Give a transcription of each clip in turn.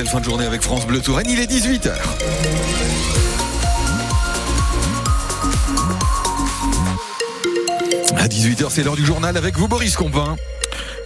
belle fin de journée avec France Bleu Touraine. Il est 18h. À 18h, c'est l'heure du journal avec vous, Boris Compin.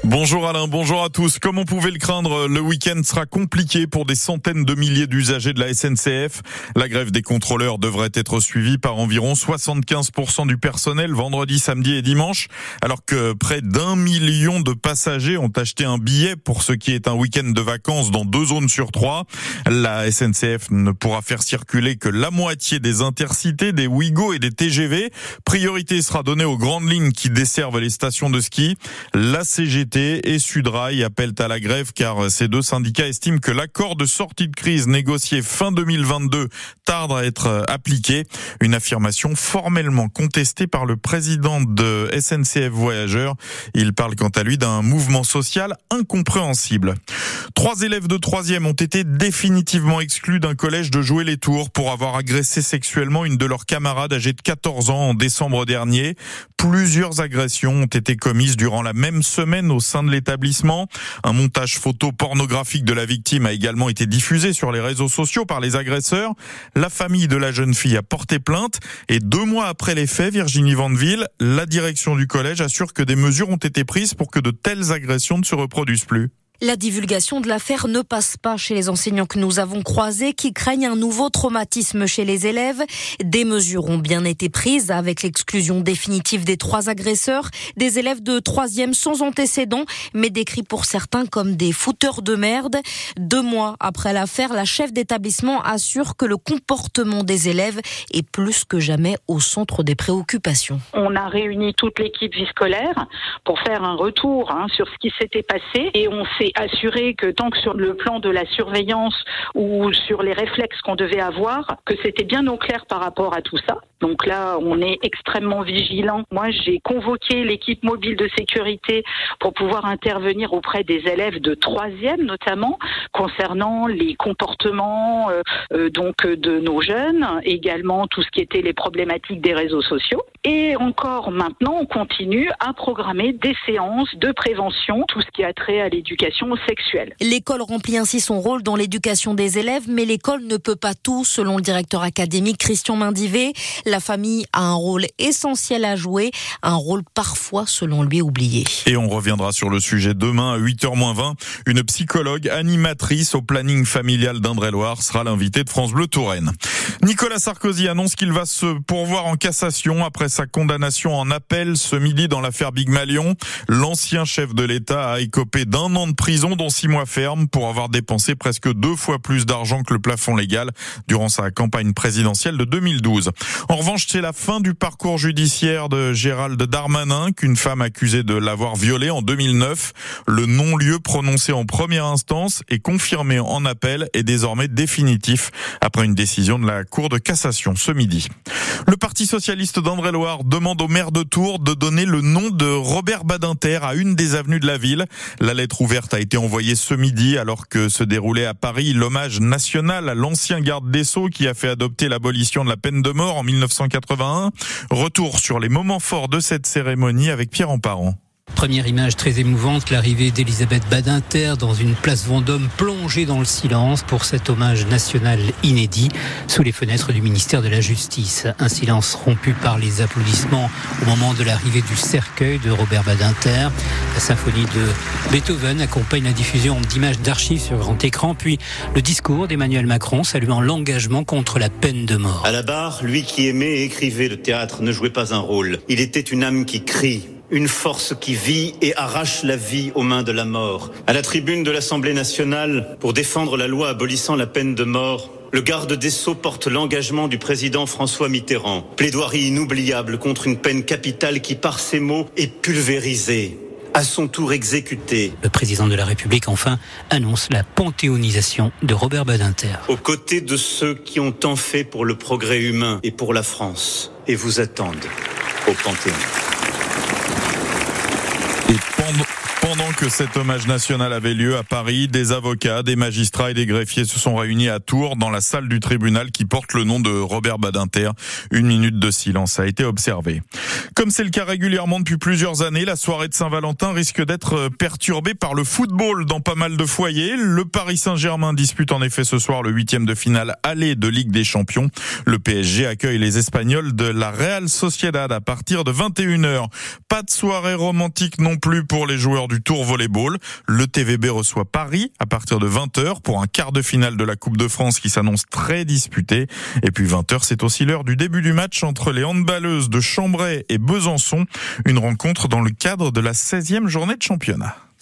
Bonjour Alain, bonjour à tous. Comme on pouvait le craindre, le week-end sera compliqué pour des centaines de milliers d'usagers de la SNCF. La grève des contrôleurs devrait être suivie par environ 75% du personnel vendredi, samedi et dimanche, alors que près d'un million de passagers ont acheté un billet pour ce qui est un week-end de vacances dans deux zones sur trois. La SNCF ne pourra faire circuler que la moitié des intercités, des Ouigo et des TGV. Priorité sera donnée aux grandes lignes qui desservent les stations de ski. CGT et Sudrail appellent à la grève car ces deux syndicats estiment que l'accord de sortie de crise négocié fin 2022 tarde à être appliqué. Une affirmation formellement contestée par le président de SNCF Voyageurs. Il parle quant à lui d'un mouvement social incompréhensible. Trois élèves de troisième ont été définitivement exclus d'un collège de jouer les tours pour avoir agressé sexuellement une de leurs camarades âgée de 14 ans en décembre dernier. Plusieurs agressions ont été commises durant la même semaine au sein de l'établissement. Un montage photo pornographique de la victime a également été diffusé sur les réseaux sociaux par les agresseurs. La famille de la jeune fille a porté plainte et deux mois après les faits, Virginie Vandeville, la direction du collège assure que des mesures ont été prises pour que de telles agressions ne se reproduisent plus. La divulgation de l'affaire ne passe pas chez les enseignants que nous avons croisés qui craignent un nouveau traumatisme chez les élèves. Des mesures ont bien été prises avec l'exclusion définitive des trois agresseurs, des élèves de troisième sans antécédents, mais décrits pour certains comme des fouteurs de merde. Deux mois après l'affaire, la chef d'établissement assure que le comportement des élèves est plus que jamais au centre des préoccupations. On a réuni toute l'équipe pour faire un retour hein, sur ce qui s'était passé et on s'est assurer que tant que sur le plan de la surveillance ou sur les réflexes qu'on devait avoir, que c'était bien au clair par rapport à tout ça. Donc là, on est extrêmement vigilant. Moi, j'ai convoqué l'équipe mobile de sécurité pour pouvoir intervenir auprès des élèves de troisième, notamment concernant les comportements euh, euh, donc de nos jeunes, également tout ce qui était les problématiques des réseaux sociaux. Et encore maintenant, on continue à programmer des séances de prévention, tout ce qui a trait à l'éducation sexuelle. L'école remplit ainsi son rôle dans l'éducation des élèves, mais l'école ne peut pas tout, selon le directeur académique Christian Mindivé. La famille a un rôle essentiel à jouer, un rôle parfois, selon lui, oublié. Et on reviendra sur le sujet demain à 8h20. Une psychologue animatrice au planning familial d'Indre-et-Loire sera l'invitée de France Bleu Touraine. Nicolas Sarkozy annonce qu'il va se pourvoir en cassation après sa condamnation en appel ce midi dans l'affaire Big Malion. L'ancien chef de l'État a écopé d'un an de prison, dont six mois ferme, pour avoir dépensé presque deux fois plus d'argent que le plafond légal durant sa campagne présidentielle de 2012. En revanche, c'est la fin du parcours judiciaire de Gérald Darmanin, qu'une femme accusée de l'avoir violé en 2009. Le non-lieu prononcé en première instance et confirmé en appel est désormais définitif après une décision de la Cour de cassation ce midi. Le Parti socialiste d'André-Loire demande au maire de Tours de donner le nom de Robert Badinter à une des avenues de la ville. La lettre ouverte a été envoyée ce midi alors que se déroulait à Paris l'hommage national à l'ancien garde des Sceaux qui a fait adopter l'abolition de la peine de mort en 1981. Retour sur les moments forts de cette cérémonie avec Pierre Emparent. Première image très émouvante, l'arrivée d'Elisabeth Badinter dans une place Vendôme plongée dans le silence pour cet hommage national inédit sous les fenêtres du ministère de la Justice. Un silence rompu par les applaudissements au moment de l'arrivée du cercueil de Robert Badinter. La symphonie de Beethoven accompagne la diffusion d'images d'archives sur grand écran, puis le discours d'Emmanuel Macron saluant l'engagement contre la peine de mort. À la barre, lui qui aimait et écrivait le théâtre ne jouait pas un rôle. Il était une âme qui crie une force qui vit et arrache la vie aux mains de la mort. À la tribune de l'Assemblée nationale, pour défendre la loi abolissant la peine de mort, le garde des Sceaux porte l'engagement du président François Mitterrand. Plaidoirie inoubliable contre une peine capitale qui, par ses mots, est pulvérisée à son tour exécutée. Le président de la République, enfin, annonce la panthéonisation de Robert Badinter. Aux côtés de ceux qui ont tant fait pour le progrès humain et pour la France, et vous attendent au Panthéon. Et pendant, que cet hommage national avait lieu à Paris, des avocats, des magistrats et des greffiers se sont réunis à Tours dans la salle du tribunal qui porte le nom de Robert Badinter. Une minute de silence a été observée. Comme c'est le cas régulièrement depuis plusieurs années, la soirée de Saint-Valentin risque d'être perturbée par le football dans pas mal de foyers. Le Paris Saint-Germain dispute en effet ce soir le huitième de finale aller de Ligue des Champions. Le PSG accueille les Espagnols de la Real Sociedad à partir de 21h. Pas de soirée romantique non plus pour les joueurs du Tour Volleyball. Le TVB reçoit Paris à partir de 20h pour un quart de finale de la Coupe de France qui s'annonce très disputé. Et puis 20h, c'est aussi l'heure du début du match entre les handballeuses de Chambray et Besançon. Une rencontre dans le cadre de la 16e journée de championnat.